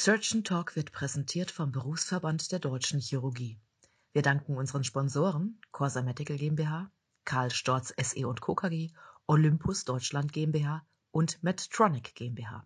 Surgeon Talk wird präsentiert vom Berufsverband der Deutschen Chirurgie. Wir danken unseren Sponsoren Corsa Medical GmbH, Karl Storz SE und Co. KG, Olympus Deutschland GmbH und Medtronic GmbH.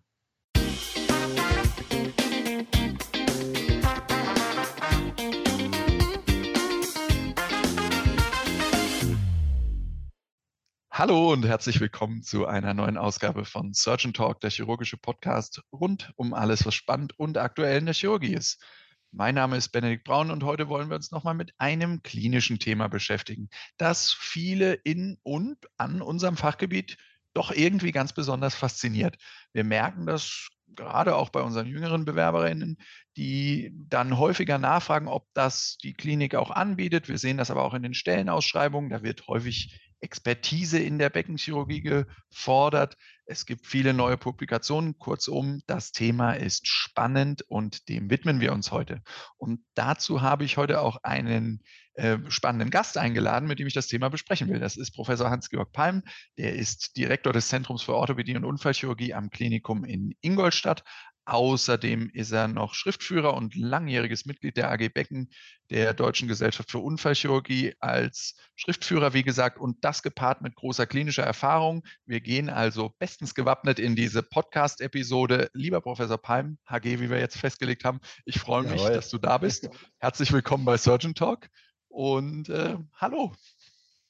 Hallo und herzlich willkommen zu einer neuen Ausgabe von Surgeon Talk, der chirurgische Podcast rund um alles, was spannend und aktuell in der Chirurgie ist. Mein Name ist Benedikt Braun und heute wollen wir uns nochmal mit einem klinischen Thema beschäftigen, das viele in und an unserem Fachgebiet doch irgendwie ganz besonders fasziniert. Wir merken das gerade auch bei unseren jüngeren Bewerberinnen, die dann häufiger nachfragen, ob das die Klinik auch anbietet. Wir sehen das aber auch in den Stellenausschreibungen. Da wird häufig Expertise in der Beckenchirurgie gefordert. Es gibt viele neue Publikationen. Kurzum, das Thema ist spannend und dem widmen wir uns heute. Und dazu habe ich heute auch einen äh, spannenden Gast eingeladen, mit dem ich das Thema besprechen will. Das ist Professor Hans-Georg Palm. Der ist Direktor des Zentrums für Orthopädie und Unfallchirurgie am Klinikum in Ingolstadt, Außerdem ist er noch Schriftführer und langjähriges Mitglied der AG Becken der Deutschen Gesellschaft für Unfallchirurgie als Schriftführer, wie gesagt, und das gepaart mit großer klinischer Erfahrung. Wir gehen also bestens gewappnet in diese Podcast-Episode. Lieber Professor Palm, HG, wie wir jetzt festgelegt haben, ich freue mich, Jawohl. dass du da bist. Herzlich willkommen bei Surgeon Talk und äh, hallo.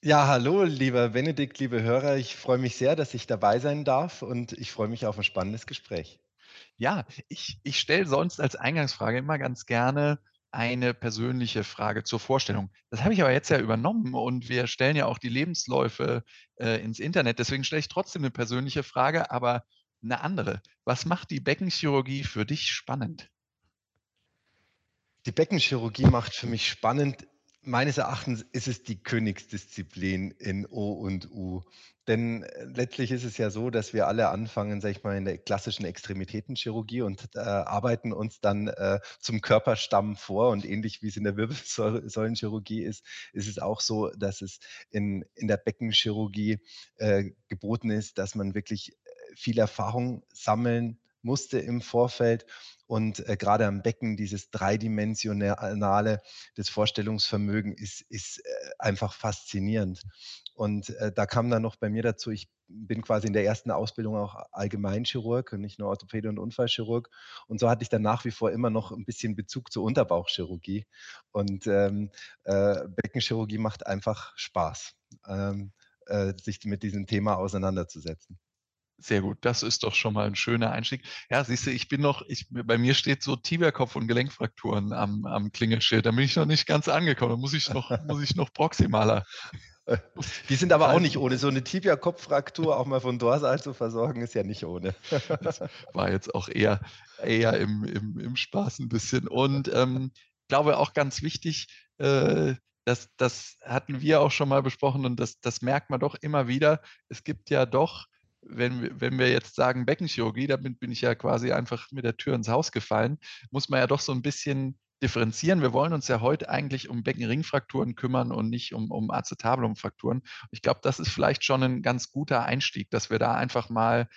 Ja, hallo, lieber Benedikt, liebe Hörer. Ich freue mich sehr, dass ich dabei sein darf und ich freue mich auf ein spannendes Gespräch. Ja, ich, ich stelle sonst als Eingangsfrage immer ganz gerne eine persönliche Frage zur Vorstellung. Das habe ich aber jetzt ja übernommen und wir stellen ja auch die Lebensläufe äh, ins Internet. Deswegen stelle ich trotzdem eine persönliche Frage, aber eine andere. Was macht die Beckenchirurgie für dich spannend? Die Beckenchirurgie macht für mich spannend. Meines Erachtens ist es die Königsdisziplin in O und U. Denn äh, letztlich ist es ja so, dass wir alle anfangen, sag ich mal, in der klassischen Extremitätenchirurgie und äh, arbeiten uns dann äh, zum Körperstamm vor. Und ähnlich wie es in der Wirbelsäulenchirurgie ist, ist es auch so, dass es in, in der Beckenchirurgie äh, geboten ist, dass man wirklich äh, viel Erfahrung sammeln musste im Vorfeld und äh, gerade am Becken dieses dreidimensionale, das Vorstellungsvermögen ist, ist äh, einfach faszinierend. Und äh, da kam dann noch bei mir dazu, ich bin quasi in der ersten Ausbildung auch Allgemeinchirurg und nicht nur Orthopäde und Unfallchirurg. Und so hatte ich dann nach wie vor immer noch ein bisschen Bezug zur Unterbauchchirurgie. Und ähm, äh, Beckenchirurgie macht einfach Spaß, ähm, äh, sich mit diesem Thema auseinanderzusetzen. Sehr gut, das ist doch schon mal ein schöner Einstieg. Ja, siehst du, ich bin noch, ich, bei mir steht so Tibiakopf- und Gelenkfrakturen am, am Klingelschild. Da bin ich noch nicht ganz angekommen. Da muss ich noch, muss ich noch proximaler. Die sind aber auch nicht ohne. So eine Tibia-Kopffraktur auch mal von Dorsal zu versorgen, ist ja nicht ohne. Das war jetzt auch eher, eher im, im, im Spaß ein bisschen. Und ähm, glaube auch ganz wichtig, äh, das, das hatten wir auch schon mal besprochen und das, das merkt man doch immer wieder. Es gibt ja doch wenn wir, wenn wir jetzt sagen Beckenchirurgie, damit bin ich ja quasi einfach mit der Tür ins Haus gefallen, muss man ja doch so ein bisschen differenzieren. Wir wollen uns ja heute eigentlich um Beckenringfrakturen kümmern und nicht um, um Acetabulumfrakturen. Ich glaube, das ist vielleicht schon ein ganz guter Einstieg, dass wir da einfach mal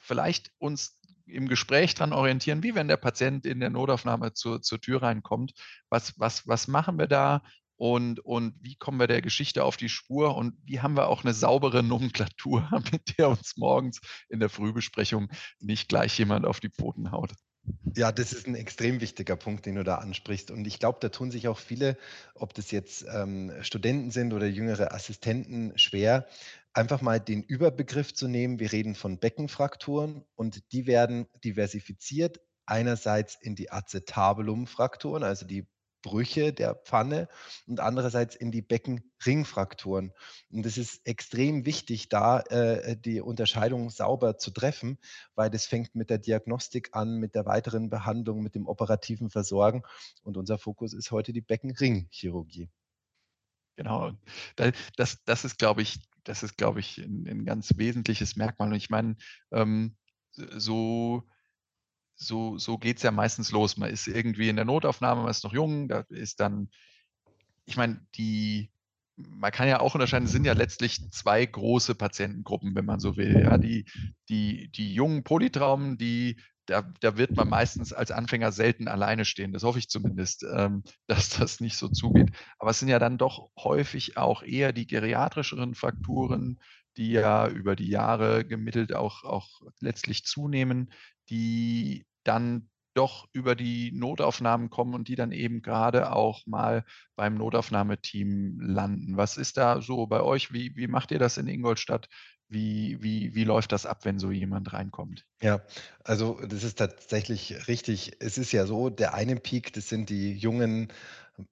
vielleicht uns im Gespräch dran orientieren, wie wenn der Patient in der Notaufnahme zur, zur Tür reinkommt. Was, was, was machen wir da? Und, und wie kommen wir der Geschichte auf die Spur und wie haben wir auch eine saubere Nomenklatur, mit der uns morgens in der Frühbesprechung nicht gleich jemand auf die Pfoten haut. Ja, das ist ein extrem wichtiger Punkt, den du da ansprichst. Und ich glaube, da tun sich auch viele, ob das jetzt ähm, Studenten sind oder jüngere Assistenten, schwer, einfach mal den Überbegriff zu nehmen. Wir reden von Beckenfrakturen und die werden diversifiziert einerseits in die Acetabulumfrakturen, also die Brüche der Pfanne und andererseits in die Beckenringfrakturen. Und es ist extrem wichtig, da äh, die Unterscheidung sauber zu treffen, weil das fängt mit der Diagnostik an, mit der weiteren Behandlung, mit dem operativen Versorgen. Und unser Fokus ist heute die Beckenringchirurgie. Genau. Das, das ist, glaube ich, das ist, glaube ich, ein, ein ganz wesentliches Merkmal. Und ich meine, ähm, so so, so geht es ja meistens los. Man ist irgendwie in der Notaufnahme, man ist noch jung, da ist dann, ich meine, die, man kann ja auch unterscheiden, es sind ja letztlich zwei große Patientengruppen, wenn man so will. Ja, die, die, die jungen Polytraumen, die da, da wird man meistens als Anfänger selten alleine stehen. Das hoffe ich zumindest, ähm, dass das nicht so zugeht. Aber es sind ja dann doch häufig auch eher die geriatrischeren Frakturen, die ja über die Jahre gemittelt auch, auch letztlich zunehmen, die dann doch über die Notaufnahmen kommen und die dann eben gerade auch mal beim Notaufnahmeteam landen. Was ist da so bei euch? Wie, wie macht ihr das in Ingolstadt? Wie, wie, wie läuft das ab, wenn so jemand reinkommt? Ja, also das ist tatsächlich richtig. Es ist ja so, der eine Peak, das sind die jungen,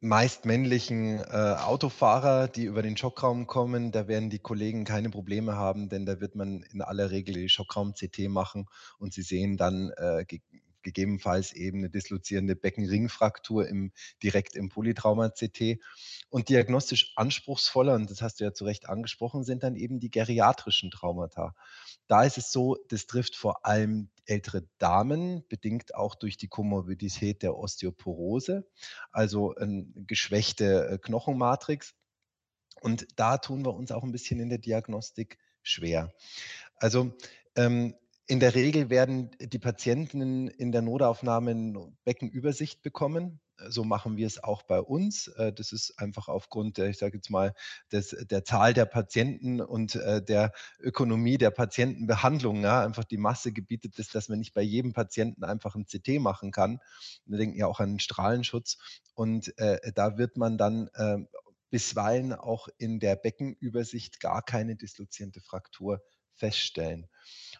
meist männlichen äh, Autofahrer, die über den Schockraum kommen. Da werden die Kollegen keine Probleme haben, denn da wird man in aller Regel die Schockraum-CT machen und sie sehen dann äh, gegebenenfalls eben eine dislozierende Beckenringfraktur im, direkt im Polytrauma-CT. Und diagnostisch anspruchsvoller, und das hast du ja zu Recht angesprochen, sind dann eben die geriatrischen Traumata. Da ist es so, das trifft vor allem ältere Damen, bedingt auch durch die Komorbidität der Osteoporose, also eine geschwächte äh, Knochenmatrix. Und da tun wir uns auch ein bisschen in der Diagnostik schwer. Also ähm, in der Regel werden die Patienten in der Notaufnahme 'ne Beckenübersicht bekommen. So machen wir es auch bei uns. Äh, das ist einfach aufgrund der, ich sage jetzt mal, des der Zahl der Patienten und, äh, der Ökonomie der Patientenbehandlung, ja. Einfach die Masse gebietet es, dass man nicht bei jedem Patienten einfach 'n CT machen kann. Wir denken ja auch an den Strahlenschutz und, äh, da wird man dann, ähm, bisweilen auch in der Beckenübersicht gar keine dislozierende Fraktur feststellen.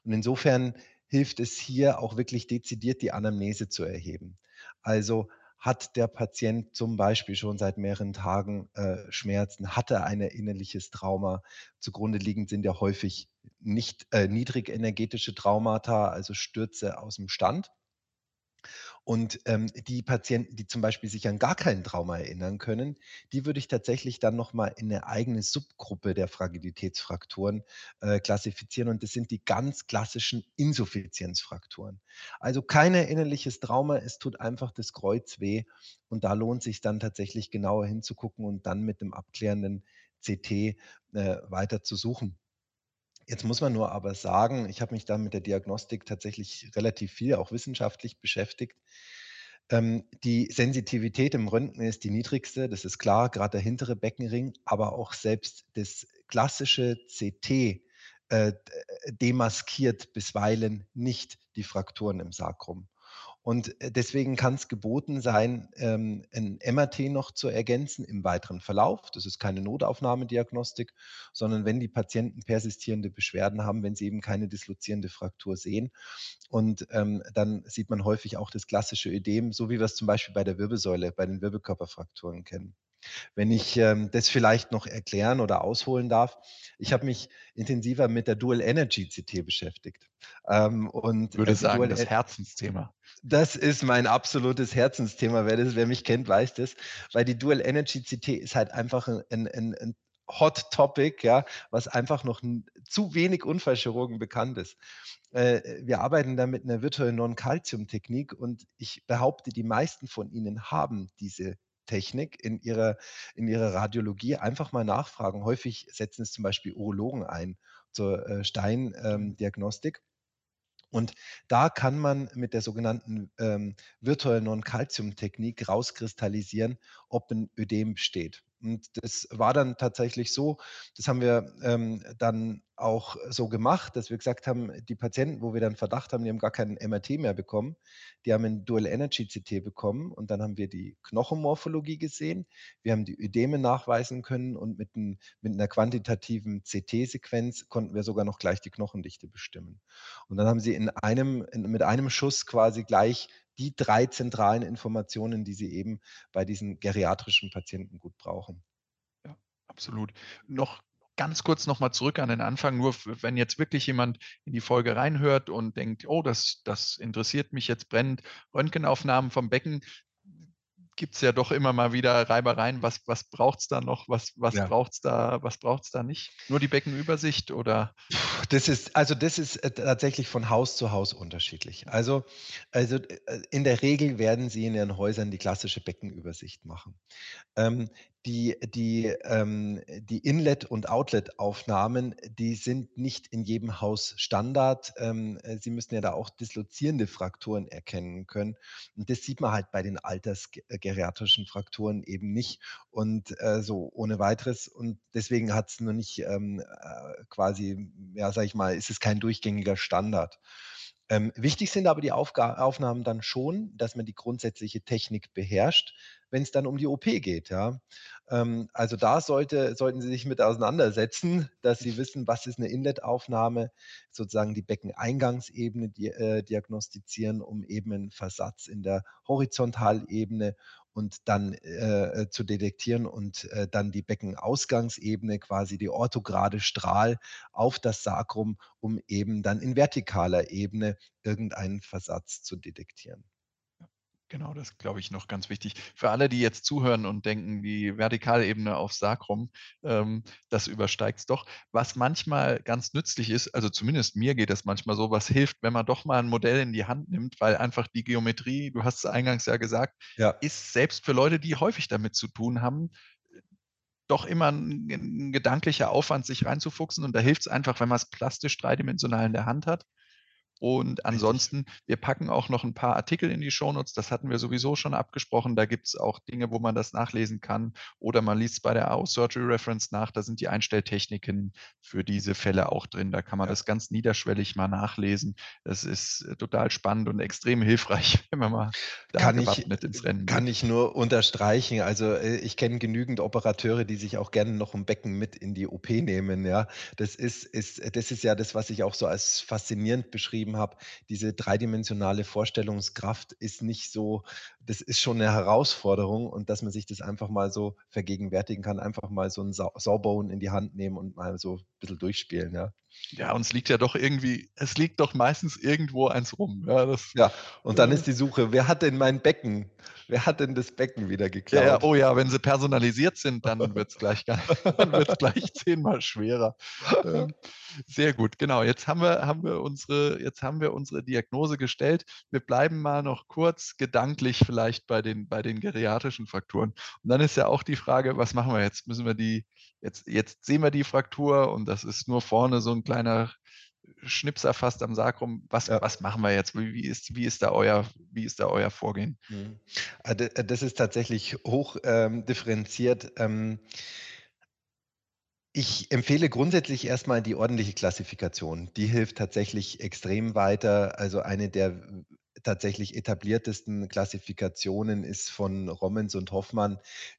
Und insofern hilft es hier auch wirklich dezidiert die Anamnese zu erheben. Also hat der Patient zum Beispiel schon seit mehreren Tagen äh, Schmerzen, hat er ein innerliches Trauma. Zugrunde liegend sind ja häufig nicht äh, niedrigenergetische Traumata, also Stürze aus dem Stand. Und ähm, die Patienten, die zum Beispiel sich an gar kein Trauma erinnern können, die würde ich tatsächlich dann nochmal in eine eigene Subgruppe der Fragilitätsfrakturen äh, klassifizieren. Und das sind die ganz klassischen Insuffizienzfrakturen. Also kein erinnerliches Trauma, es tut einfach das Kreuz weh. Und da lohnt sich dann tatsächlich genauer hinzugucken und dann mit dem abklärenden CT äh, weiter zu suchen. Jetzt muss man nur aber sagen, ich habe mich da mit der Diagnostik tatsächlich relativ viel, auch wissenschaftlich beschäftigt. Ähm, die Sensitivität im Röntgen ist die niedrigste, das ist klar, gerade der hintere Beckenring, aber auch selbst das klassische CT äh, demaskiert bisweilen nicht die Frakturen im Sakrum. Und äh, deswegen kann es geboten sein, ähm, ein MRT noch zu ergänzen im weiteren Verlauf. Das ist keine Notaufnahmediagnostik, sondern wenn die Patienten persistierende Beschwerden haben, wenn sie eben keine dislozierende Fraktur sehen. Und ähm, dann sieht man häufig auch das klassische Ödem, so wie wir es zum Beispiel bei der Wirbelsäule, bei den Wirbelkörperfrakturen kennen. Wenn ich ähm, das vielleicht noch erklären oder ausholen darf, ich habe mich intensiver mit der Dual Energy CT beschäftigt. Ähm, und würde also sagen, Dual das Herzensthema. Das ist mein absolutes Herzensthema. Wer, das, wer mich kennt, weiß das. Weil die Dual Energy CT ist halt einfach ein, ein, ein Hot Topic, ja, was einfach noch zu wenig Unfallchirurgen bekannt ist. Äh, wir arbeiten da mit einer virtuellen Non-Calcium-Technik und ich behaupte, die meisten von Ihnen haben diese Technik in ihrer, in ihrer Radiologie einfach mal nachfragen. Häufig setzen es zum Beispiel Urologen ein zur äh, Steindiagnostik. Ähm, und da kann man mit der sogenannten ähm, virtuellen Non-Calcium-Technik rauskristallisieren, ob ein Ödem besteht. Und das war dann tatsächlich so, das haben wir ähm, dann auch so gemacht, dass wir gesagt haben, die Patienten, wo wir dann Verdacht haben, die haben gar keinen MRT mehr bekommen, die haben ein Dual Energy CT bekommen und dann haben wir die Knochenmorphologie gesehen, wir haben die Ödeme nachweisen können und mit, ein, mit einer quantitativen CT-Sequenz konnten wir sogar noch gleich die Knochendichte bestimmen. Und dann haben sie in einem, in, mit einem Schuss quasi gleich die drei zentralen Informationen, die Sie eben bei diesen geriatrischen Patienten gut brauchen. Ja, absolut. Noch ganz kurz nochmal zurück an den Anfang, nur wenn jetzt wirklich jemand in die Folge reinhört und denkt, oh, das, das interessiert mich jetzt brennend, Röntgenaufnahmen vom Becken, gibt es ja doch immer mal wieder Reibereien. Was, was braucht es da noch? Was, was ja. braucht es da, was braucht da nicht? Nur die Beckenübersicht oder? Das ist, also das ist äh, tatsächlich von Haus zu Haus unterschiedlich. Also, also äh, in der Regel werden Sie in Ihren Häusern die klassische Beckenübersicht machen. Ähm, die, die, ähm, die Inlet- und Outlet-Aufnahmen, die sind nicht in jedem Haus Standard. Ähm, äh, Sie müssen ja da auch dislozierende Frakturen erkennen können. Und das sieht man halt bei den altersgeriatrischen Frakturen eben nicht und äh, so ohne weiteres. Und deswegen hat es nur nicht ähm, äh, quasi, ja, sag ich mal, ist es kein durchgängiger Standard. Ähm, wichtig sind aber die Aufga Aufnahmen dann schon, dass man die grundsätzliche Technik beherrscht, wenn es dann um die OP geht, ja. Ähm, also da sollte, sollten Sie sich mit auseinandersetzen, dass Sie wissen, was ist eine Inlet-Aufnahme, sozusagen die Beckeneingangsebene di äh, diagnostizieren, um eben einen Versatz in der Horizontalebene und dann äh, äh, zu detektieren und äh, dann die Beckenausgangsebene, quasi die orthograde Strahl auf das Sakrum, um eben dann in vertikaler Ebene irgendeinen Versatz zu detektieren. Genau, das glaube ich noch ganz wichtig. Für alle, die jetzt zuhören und denken, die Vertikalebene auf Sacrum, ähm, das übersteigt es doch. Was manchmal ganz nützlich ist, also zumindest mir geht das manchmal so, was hilft, wenn man doch mal ein Modell in die Hand nimmt, weil einfach die Geometrie, du hast es eingangs ja gesagt, Ja. ist selbst für Leute, die häufig damit zu tun haben, doch immer ein, ein gedanklicher Aufwand, sich reinzufuchsen. Und da hilft es einfach, wenn man es plastisch dreidimensional in der Hand hat. Und ansonsten, wir packen auch noch ein paar Artikel in die Shownotes. Das hatten wir sowieso schon abgesprochen. Da gibt es auch Dinge, wo man das nachlesen kann. Oder man liest es bei der AO Surgery Reference nach. Da sind die Einstelltechniken für diese Fälle auch drin. Da kann man das ganz niederschwellig mal nachlesen. Das ist äh, total spannend und extrem hilfreich, wenn man mal da Kann ich, gewappnet ins Rennen kann geht. ich nur unterstreichen. Also äh, ich kenne genügend Operateure, die sich auch gerne noch ein Becken mit in die OP nehmen. Ja, das ist, ist, das ist ja das, was ich auch so als faszinierend beschrieben habe. Diese dreidimensionale Vorstellungskraft ist nicht so, das ist schon eine Herausforderung und dass man sich das einfach mal so vergegenwärtigen kann, einfach mal so einen Sau in die Hand nehmen und mal so ein bisschen durchspielen. Ja, Ja, und es liegt ja doch irgendwie, es liegt doch meistens irgendwo eins rum. Ja, das, ja. und dann äh, ist die Suche, wer hat denn mein Becken? Wer hat denn das Becken wieder geklaut? ja, oh ja, wenn sie personalisiert sind, dann wird es gleich, gar- dann wird's gleich zehnmal schwerer. Ähm, sehr gut, genau. Jetzt haben wir, haben wir unsere, jetzt haben wir unsere Diagnose gestellt. Wir bleiben mal noch kurz gedanklich vielleicht bei den, bei den geriatrischen Frakturen. Und dann ist ja auch die Frage, was machen wir jetzt? Müssen wir die, jetzt, jetzt sehen wir die Fraktur und das ist nur vorne so ein kleiner Schnipser fast am Sakrum. Was, Ja. was machen wir jetzt? Wie, wie ist, wie ist da euer, wie ist da euer Vorgehen? Mhm. Ah, Das ist tatsächlich hoch ähm, differenziert. Ähm, ich empfehle grundsätzlich erstmal die ordentliche Klassifikation. Die hilft tatsächlich extrem weiter. Also eine der tatsächlich etabliertesten Klassifikationen ist von Rommens und Hoffmann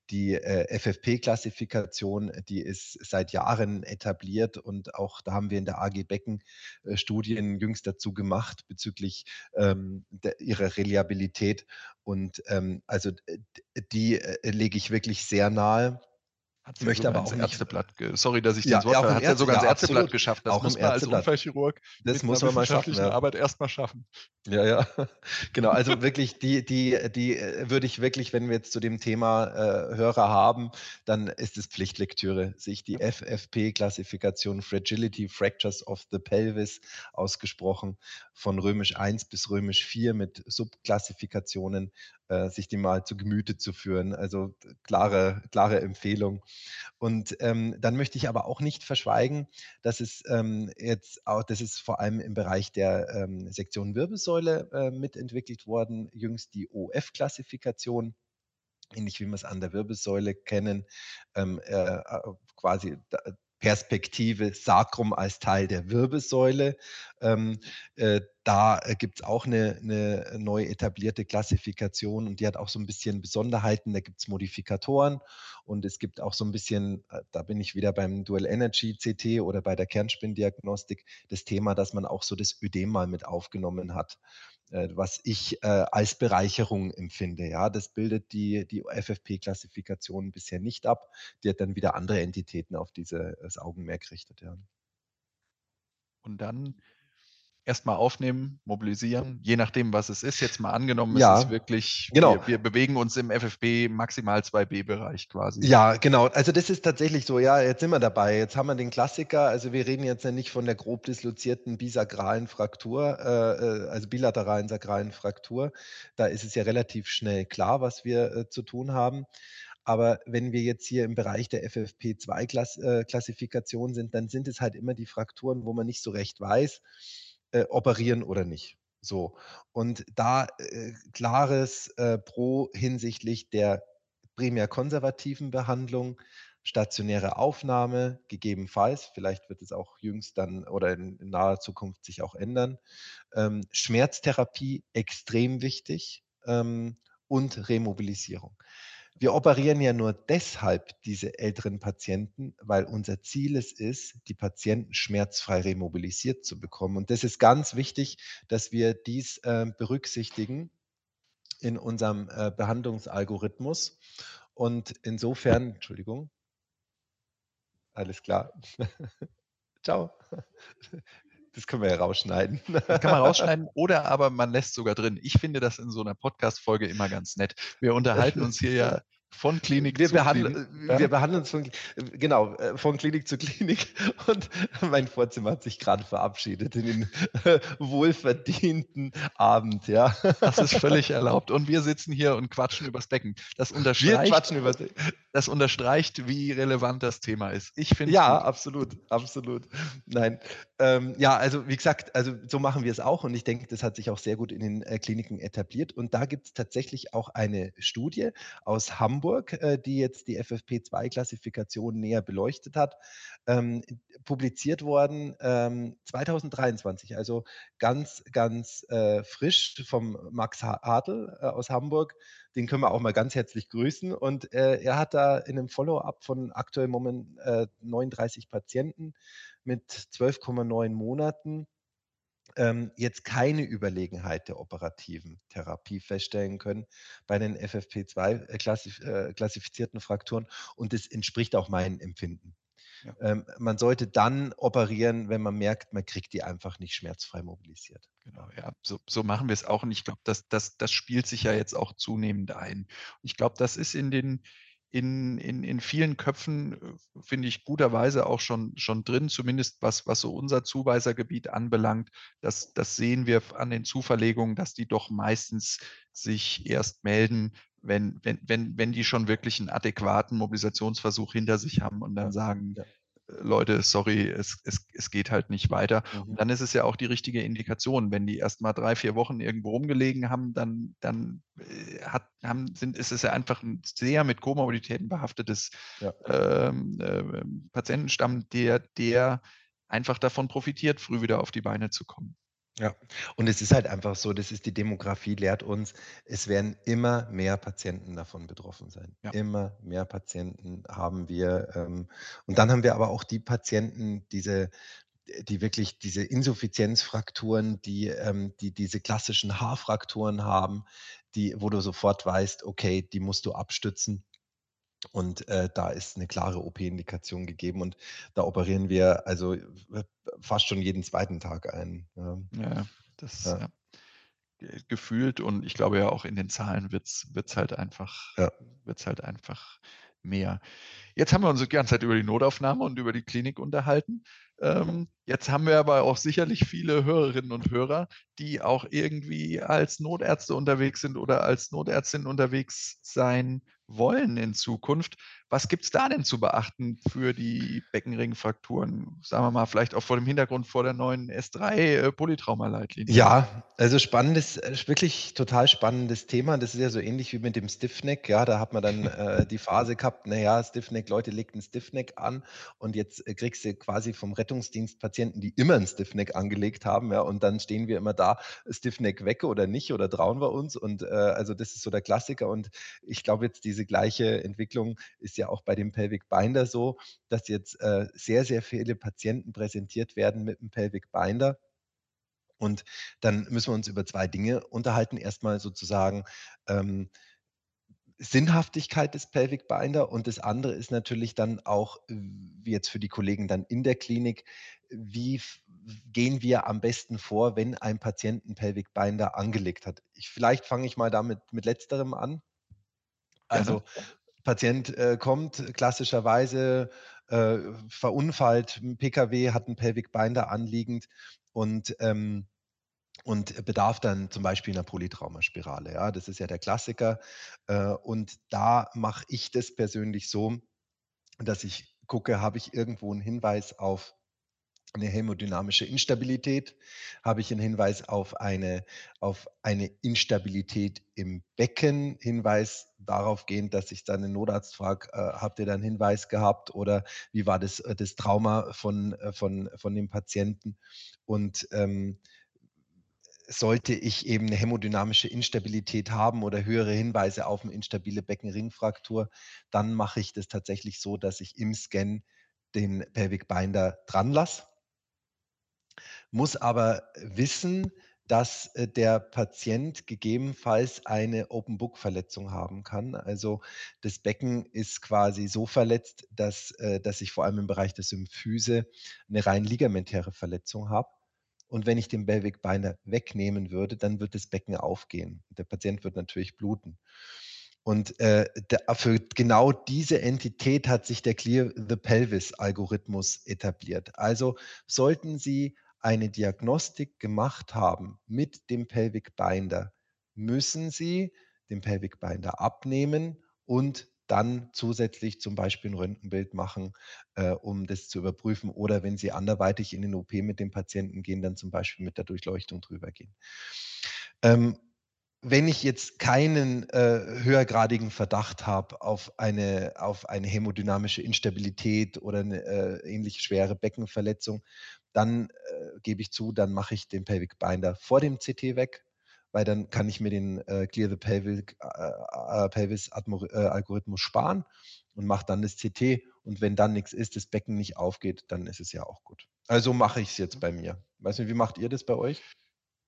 die äh, FFP-Klassifikation. Die ist seit Jahren etabliert und auch da haben wir in der AG Becken äh, Studien jüngst dazu gemacht bezüglich ähm, der, ihrer Reliabilität. Und ähm, also die äh, lege ich wirklich sehr nahe. Hat sie Möchte aber auch nicht- Ärzteblatt, ge- sorry, dass ich Ja, ins Wort ja, hat ja sogar Ärzte- ja, Ärzteblatt absolut. geschafft. Das Auch muss man als. Unfallchirurg Das muss man mal schaffen, ja. Arbeit erstmal schaffen. Ja, ja, genau. Also wirklich, die, die, die äh, würde ich wirklich, wenn wir jetzt zu dem Thema äh, Hörer haben, dann ist es Pflichtlektüre, sich die FFP-Klassifikation Fragility Fractures of the Pelvis ausgesprochen von römisch 1 bis römisch 4 mit Subklassifikationen, äh, sich die mal zu Gemüte zu führen. Also klare, klare Empfehlung. Und ähm, dann möchte ich aber auch nicht verschweigen, dass es ähm, jetzt auch, das ist vor allem im Bereich der ähm, Sektion Wirbelsäule äh, mitentwickelt worden, jüngst die OF-Klassifikation, ähnlich wie wir es an der Wirbelsäule kennen, ähm, äh, quasi Perspektive Sacrum als Teil der Wirbelsäule. Ähm, äh, da gibt es auch eine, eine neu etablierte Klassifikation und die hat auch so ein bisschen Besonderheiten. Da gibt es Modifikatoren und es gibt auch so ein bisschen, äh, da bin ich wieder beim Dual Energy CT oder bei der Kernspindiagnostik, das Thema, dass man auch so das Ödem mal mit aufgenommen hat, äh, was ich äh, als Bereicherung empfinde. Ja, das bildet die, die FFP-Klassifikation bisher nicht ab. Die hat dann wieder andere Entitäten, auf diese das Augenmerk richtet. Ja. Und dann erstmal aufnehmen, mobilisieren, je nachdem, was es ist. Jetzt mal angenommen, Ja, es ist wirklich, genau. wir, wir bewegen uns im FFB maximal 2b-Bereich quasi. Ja, genau. Also das ist tatsächlich so, ja, jetzt sind wir dabei. Jetzt haben wir den Klassiker. Also wir reden jetzt ja nicht von der grob dislozierten bisakralen Fraktur, äh, äh, also bilateralen sakralen Fraktur. Da ist es ja relativ schnell klar, was wir äh, zu tun haben. Aber wenn wir jetzt hier im Bereich der FFP2-Klassifikation äh, sind, dann sind es halt immer die Frakturen, wo man nicht so recht weiß, äh, operieren oder nicht. So. Und da äh, klares äh, Pro hinsichtlich der primär konservativen Behandlung, stationäre Aufnahme, gegebenenfalls, vielleicht wird es auch jüngst dann oder in, in naher Zukunft sich auch ändern. Ähm, Schmerztherapie extrem wichtig ähm, und Remobilisierung. Wir operieren ja nur deshalb diese älteren Patienten, weil unser Ziel es ist, die Patienten schmerzfrei remobilisiert zu bekommen. Und das ist ganz wichtig, dass wir dies äh, berücksichtigen in unserem äh, Behandlungsalgorithmus. Und insofern, Entschuldigung, alles klar. Ciao. Das können wir ja rausschneiden. Das kann man rausschneiden oder aber man lässt sogar drin. Ich finde das in so einer Podcast-Folge immer ganz nett. Wir unterhalten uns hier ja von Klinik wir zu Klinik. Wir ja? behandeln uns von, genau, äh, von Klinik zu Klinik und mein Vorzimmer hat sich gerade verabschiedet in den äh, wohlverdienten Abend, ja. Das ist völlig erlaubt. Und wir sitzen hier und quatschen übers Becken. Das unterstreicht, wir quatschen übers. Das unterstreicht, wie relevant das Thema ist. Ich finde Ja, absolut, absolut. Nein, ähm, ja, also wie gesagt, also so machen wir es auch und ich denke, das hat sich auch sehr gut in den äh, Kliniken etabliert. Und da gibt es tatsächlich auch eine Studie aus Hamburg, äh, die jetzt die FFP2-Klassifikation näher beleuchtet hat, ähm, publiziert worden ähm, 2023, also ganz, ganz äh, frisch vom Max Hartl äh, aus Hamburg. Den können wir auch mal ganz herzlich grüßen. Und äh, er hat da in einem Follow-up von aktuell Moment 39 äh, Patienten mit 12,9 Monaten ähm, jetzt keine Überlegenheit der operativen Therapie feststellen können bei den FFP2-klassifizierten äh, äh, Frakturen und das entspricht auch meinem Empfinden. Ja. Ähm, man sollte dann operieren, wenn man merkt, man kriegt die einfach nicht schmerzfrei mobilisiert. Genau, ja, so, so machen wir es auch. Und ich glaube, das, das, das spielt sich ja jetzt auch zunehmend ein. Ich glaube, das ist in den, in, in, in vielen Köpfen, äh, finde ich, guterweise auch schon, schon drin, zumindest was, was so unser Zuweisergebiet anbelangt. Das, das sehen wir an den Zuverlegungen, dass die doch meistens sich erst melden, wenn, wenn, wenn, wenn die schon wirklich einen adäquaten Mobilisationsversuch hinter sich haben und dann sagen, ja. Leute, sorry, es, es, es geht halt nicht weiter. Mhm. Und dann ist es ja auch die richtige Indikation. Wenn die erst mal drei, vier Wochen irgendwo rumgelegen haben, dann, dann äh, hat, haben, sind, ist es ja einfach ein sehr mit Komorbiditäten behaftetes ja. ähm, äh, Patientenstamm, der, der einfach davon profitiert, früh wieder auf die Beine zu kommen. Ja, und es ist halt einfach so, das ist die Demografie, lehrt uns, es werden immer mehr Patienten davon betroffen sein. Ja. Immer mehr Patienten haben wir. Ähm, und dann haben wir aber auch die Patienten, diese, die wirklich diese Insuffizienzfrakturen, die, ähm, die diese klassischen Haarfrakturen haben, die, wo du sofort weißt, okay, die musst du abstützen. Und äh, da ist eine klare OP-Indikation gegeben und da operieren wir also äh, fast schon jeden zweiten Tag ein. Ja, ja das ja. Ja, gefühlt und ich glaube ja auch in den Zahlen wird es halt einfach, ja. wird's halt einfach mehr. Jetzt haben wir uns die ganze Zeit über die Notaufnahme und über die Klinik unterhalten. Ähm, jetzt haben wir aber auch sicherlich viele Hörerinnen und Hörer, die auch irgendwie als Notärzte unterwegs sind oder als Notärztin unterwegs sein wollen in Zukunft. Was gibt es da denn zu beachten für die Beckenringfrakturen? Sagen wir mal, vielleicht auch vor dem Hintergrund vor der neuen S3 äh. Ja, also spannendes, äh, wirklich total spannendes Thema. Das ist ja so ähnlich wie mit dem Stiffneck. Ja, da hat man dann äh, die Phase gehabt, naja, Stiffneck, Leute legt einen Stiffneck an und jetzt äh, kriegst du quasi vom Rettungsdienst Patienten, die immer einen Stiffneck angelegt haben. Ja, und dann stehen wir immer da, Stiffneck weg oder nicht oder trauen wir uns. Und äh, also das ist so der Klassiker. Und ich glaube jetzt, diese gleiche Entwicklung ist ja ja auch bei dem Pelvic Binder so, dass jetzt äh, sehr, sehr viele Patienten präsentiert werden mit dem Pelvic Binder. Und dann müssen wir uns über zwei Dinge unterhalten. Erstmal sozusagen ähm, Sinnhaftigkeit des Pelvic Binder und das andere ist natürlich dann auch, wie jetzt für die Kollegen dann in der Klinik, wie gehen wir am besten vor, wenn ein Patient einen Pelvic Binder angelegt hat. Ich, vielleicht fange ich mal damit mit letzterem an. Also Patient äh, kommt klassischerweise äh, verunfallt, ein PKW hat einen Pelvic Binder anliegend und ähm, und bedarf dann zum Beispiel einer Polytraumaspirale. Ja, das ist ja der Klassiker. Äh, und da mache ich das persönlich so, dass ich gucke, habe ich irgendwo einen Hinweis auf eine hämodynamische Instabilität, habe ich einen Hinweis auf eine, auf eine Instabilität im Becken, Hinweis darauf gehend, dass ich dann den Notarzt frage, äh, habt ihr da einen Hinweis gehabt oder wie war das, äh, das Trauma von, äh, von, von dem Patienten? Und ähm, sollte ich eben eine hämodynamische Instabilität haben oder höhere Hinweise auf eine instabile Beckenringfraktur, dann mache ich das tatsächlich so, dass ich im Scan den Pelvic Binder dran lasse. Muss aber wissen, dass äh, der Patient gegebenenfalls eine Open-Book-Verletzung haben kann. Also das Becken ist quasi so verletzt, dass, äh, dass ich vor allem im Bereich der Symphyse eine rein ligamentäre Verletzung habe. Und wenn ich den Pelvic Binder wegnehmen würde, dann wird das Becken aufgehen. Der Patient wird natürlich bluten. Und äh, für genau diese Entität hat sich der Clear the Pelvis Algorithmus etabliert. Also sollten Sie eine Diagnostik gemacht haben mit dem Pelvic Binder, müssen Sie den Pelvic Binder abnehmen und dann zusätzlich zum Beispiel ein Röntgenbild machen, äh, um das zu überprüfen. Oder wenn Sie anderweitig in den OP mit dem Patienten gehen, dann zum Beispiel mit der Durchleuchtung drüber gehen. Ähm, wenn ich jetzt keinen äh, höhergradigen Verdacht habe auf eine, auf eine hämodynamische Instabilität oder eine äh, ähnlich schwere Beckenverletzung, dann äh, gebe ich zu, dann mache ich den Pelvic Binder vor dem CT weg weil dann kann ich mir den äh, Clear the Pelvic, äh, äh Pelvis äh, Algorithmus sparen und mache dann das CT. Und wenn dann nichts ist, das Becken nicht aufgeht, dann ist es ja auch gut. Also mache ich es jetzt bei mir. Weiß nicht, wie macht ihr das bei euch?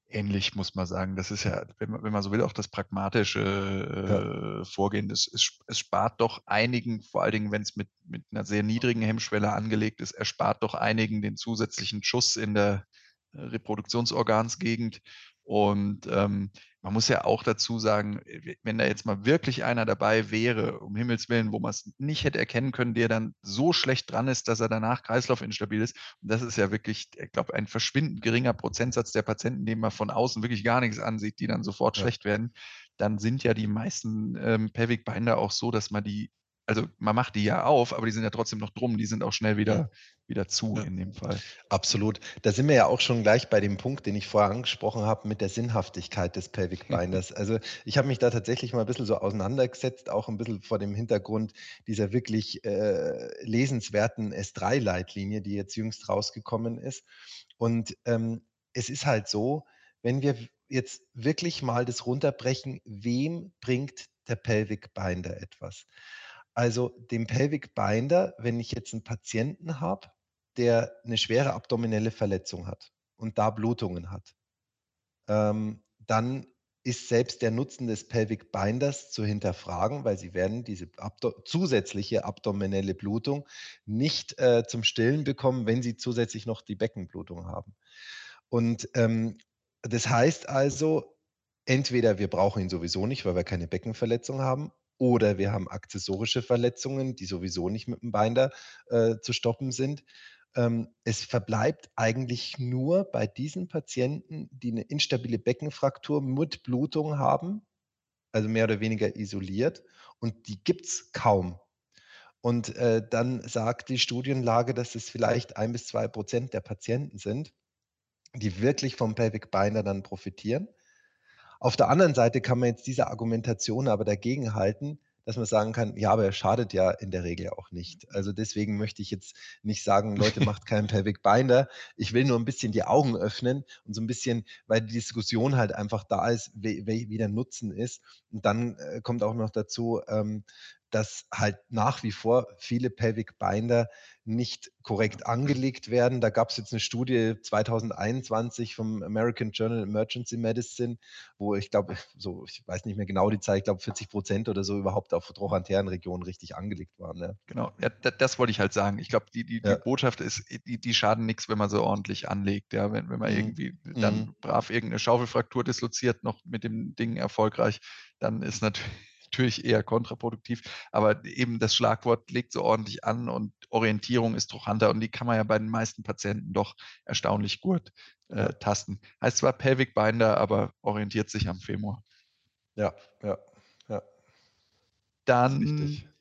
Ähnlich muss man sagen. Das ist ja, wenn man, wenn man so will, auch das pragmatische äh, ja. Vorgehen. Das ist, es spart doch einigen, vor allen Dingen, wenn es mit, mit einer sehr niedrigen Hemmschwelle angelegt ist, erspart doch einigen den zusätzlichen Schuss in der Reproduktionsorgansgegend und ähm, man muss ja auch dazu sagen, äh, wenn da jetzt mal wirklich einer dabei wäre, um Himmels Willen, wo man es nicht hätte erkennen können, der dann so schlecht dran ist, dass er danach kreislaufinstabil ist. Und das ist ja wirklich, ich glaube, ein verschwindend geringer Prozentsatz der Patienten, denen man von außen wirklich gar nichts ansieht, die dann sofort ja. schlecht werden. Dann sind ja die meisten ähm, Pelvic Binder auch so, dass man die also man macht die ja auf, aber die sind ja trotzdem noch drum, die sind auch schnell wieder, wieder zu ja. in dem Fall. Absolut. Da sind wir ja auch schon gleich bei dem Punkt, den ich vorher angesprochen habe, mit der Sinnhaftigkeit des Pelvic Binders. also ich habe mich da tatsächlich mal ein bisschen so auseinandergesetzt, auch ein bisschen vor dem Hintergrund dieser wirklich äh, lesenswerten S3-Leitlinie, die jetzt jüngst rausgekommen ist. Und ähm, es ist halt so, wenn wir jetzt wirklich mal das runterbrechen, wem bringt der Pelvic Binder etwas? Also dem Pelvic Binder, wenn ich jetzt einen Patienten habe, der eine schwere abdominelle Verletzung hat und da Blutungen hat, ähm, dann ist selbst der Nutzen des Pelvic Binders zu hinterfragen, weil sie werden diese Abdo zusätzliche abdominelle Blutung nicht äh, zum Stillen bekommen, wenn sie zusätzlich noch die Beckenblutung haben. Und ähm, das heißt also, entweder wir brauchen ihn sowieso nicht, weil wir keine Beckenverletzung haben, oder wir haben akzessorische Verletzungen, die sowieso nicht mit dem Binder äh, zu stoppen sind. Ähm, es verbleibt eigentlich nur bei diesen Patienten, die eine instabile Beckenfraktur mit Blutung haben, also mehr oder weniger isoliert, und die gibt es kaum. Und äh, dann sagt die Studienlage, dass es vielleicht ein bis zwei Prozent der Patienten sind, die wirklich vom Pelvic Binder dann profitieren. Auf der anderen Seite kann man jetzt diese Argumentation aber dagegen halten, dass man sagen kann, ja, aber er schadet ja in der Regel auch nicht. Also deswegen möchte ich jetzt nicht sagen, Leute, macht keinen Pelvic Binder. Ich will nur ein bisschen die Augen öffnen und so ein bisschen, weil die Diskussion halt einfach da ist, wie, wie der Nutzen ist. Und dann äh, kommt auch noch dazu, ähm, dass halt nach wie vor viele Pelvic Binder nicht korrekt angelegt werden. Da gab es jetzt eine Studie 2021 vom American Journal Emergency Medicine, wo ich glaube, so, ich weiß nicht mehr genau die Zahl, ich glaube 40 Prozent oder so überhaupt auf Trochanterenregionen richtig angelegt waren. Ja. Genau, ja, das, das, wollte ich halt sagen. Ich glaube, die, die, ja. die, Botschaft ist, die, die schaden nichts, wenn man so ordentlich anlegt. Ja, wenn, wenn man mhm. irgendwie dann mhm. brav irgendeine Schaufelfraktur disloziert, noch mit dem Ding erfolgreich, dann ist natürlich natürlich eher kontraproduktiv, aber eben das Schlagwort legt so ordentlich an und Orientierung ist Trochanter und die kann man ja bei den meisten Patienten doch erstaunlich gut äh, tasten. Heißt zwar Pelvic Binder, aber orientiert sich am Femur. Ja, ja, ja. Dann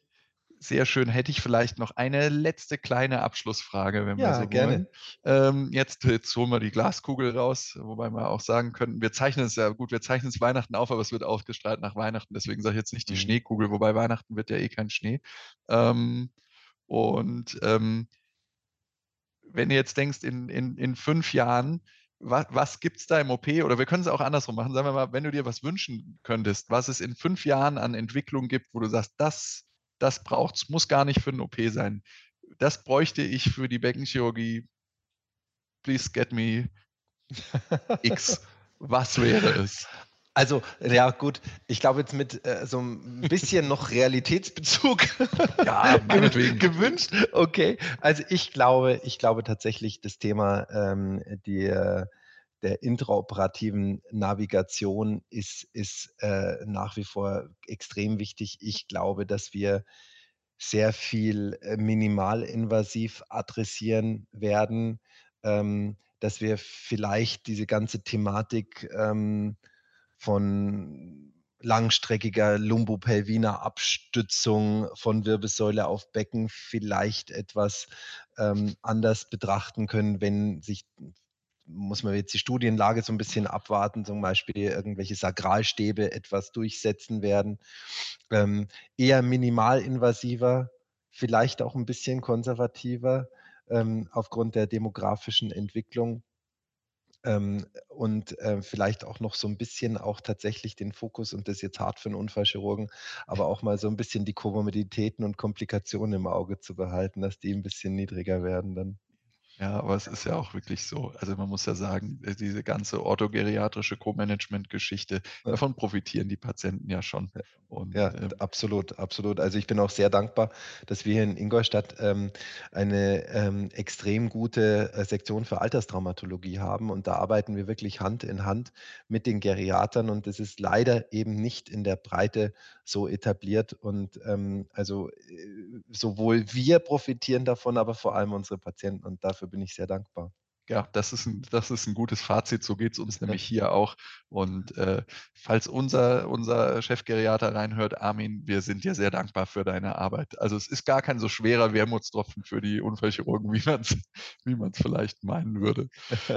sehr schön. Hätte ich vielleicht noch eine letzte kleine Abschlussfrage, wenn ja, wir so gerne. wollen. Ähm, jetzt, jetzt holen wir die Glaskugel raus, wobei wir auch sagen könnten, wir zeichnen es ja gut, wir zeichnen es Weihnachten auf, aber es wird ausgestrahlt nach Weihnachten. Deswegen sage ich jetzt nicht die mhm. Schneekugel, wobei Weihnachten wird ja eh kein Schnee. Ähm, und ähm, wenn du jetzt denkst, in, in, in fünf Jahren, was, was gibt es da im OP? Oder wir können es auch andersrum machen. Sagen wir mal, wenn du dir was wünschen könntest, was es in fünf Jahren an Entwicklung gibt, wo du sagst, das das braucht es, muss gar nicht für eine OP sein. Das bräuchte ich für die Beckenchirurgie. Please get me X. Was wäre es? Also, ja, gut, ich glaube jetzt mit äh, so ein bisschen noch Realitätsbezug ja, gewünscht. Okay, also ich glaube, ich glaube tatsächlich das Thema ähm, die, der intraoperativen Navigation ist, ist äh, nach wie vor extrem wichtig. Ich glaube, dass wir sehr viel äh, minimalinvasiv adressieren werden, ähm, dass wir vielleicht diese ganze Thematik ähm, von langstreckiger lumbopelviner Abstützung von Wirbelsäule auf Becken vielleicht etwas ähm, anders betrachten können, wenn sich muss man jetzt die Studienlage so ein bisschen abwarten, zum Beispiel irgendwelche Sakralstäbe etwas durchsetzen werden. Ähm, eher minimalinvasiver, vielleicht auch ein bisschen konservativer ähm, aufgrund der demografischen Entwicklung. Ähm, und äh, vielleicht auch noch so ein bisschen auch tatsächlich den Fokus, und das jetzt hart für einen Unfallchirurgen, aber auch mal so ein bisschen die Komorbiditäten und Komplikationen im Auge zu behalten, dass die ein bisschen niedriger werden dann. Ja, aber es ist ja auch wirklich so. Also man muss ja sagen, äh, diese ganze orthogeriatrische Co-Management-Geschichte, davon profitieren die Patienten ja schon. Und, ja, ähm, absolut, absolut. Also ich bin auch sehr dankbar, dass wir hier in Ingolstadt ähm, eine ähm, extrem gute äh, Sektion für Alterstraumatologie haben. Und da arbeiten wir wirklich Hand in Hand mit den Geriatern. Und das ist leider eben nicht in der Breite so etabliert. Und ähm, also äh, sowohl wir profitieren davon, aber vor allem unsere Patienten. Und dafür bin ich sehr dankbar. Ja, das ist ein, das ist ein gutes Fazit. So geht es uns nämlich hier auch. Und äh, falls unser, unser Chefgeriater reinhört, Armin, wir sind dir sehr dankbar für deine Arbeit. Also es ist gar kein so schwerer Wermutstropfen für die Unfallchirurgen, wie man es wie vielleicht meinen würde.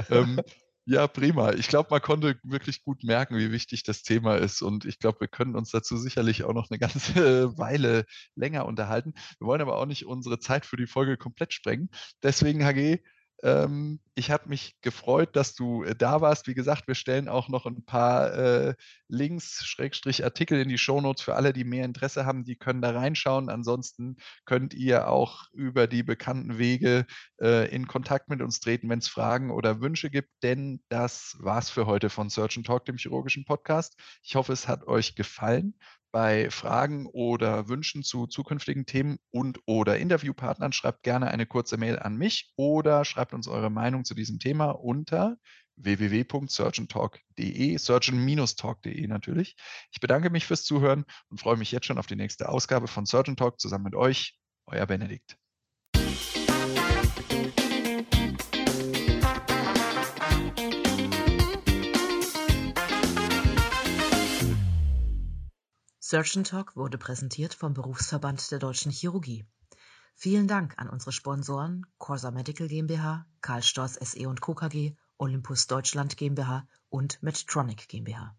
ähm, ja, prima. Ich glaube, man konnte wirklich gut merken, wie wichtig das Thema ist. Und ich glaube, wir können uns dazu sicherlich auch noch eine ganze Weile länger unterhalten. Wir wollen aber auch nicht unsere Zeit für die Folge komplett sprengen. Deswegen, HG, ähm, ich habe mich gefreut, dass du äh, da warst. Wie gesagt, wir stellen auch noch ein paar äh, Links, Schrägstrich Artikel in die Shownotes für alle, die mehr Interesse haben. Die können da reinschauen. Ansonsten könnt ihr auch über die bekannten Wege äh, in Kontakt mit uns treten, wenn es Fragen oder Wünsche gibt. Denn das war's für heute von Search Talk, dem chirurgischen Podcast. Ich hoffe, es hat euch gefallen bei Fragen oder Wünschen zu zukünftigen Themen und oder Interviewpartnern schreibt gerne eine kurze Mail an mich oder schreibt uns eure Meinung zu diesem Thema unter www.surgeontalk.de, surgeon-talk.de natürlich. Ich bedanke mich fürs Zuhören und freue mich jetzt schon auf die nächste Ausgabe von Surgeon Talk zusammen mit euch, euer Benedikt. Surgeon Talk wurde präsentiert vom Berufsverband der Deutschen Chirurgie. Vielen Dank an unsere Sponsoren Corsa Medical GmbH, Karl Storz SE Co. KG, Olympus Deutschland GmbH und Medtronic GmbH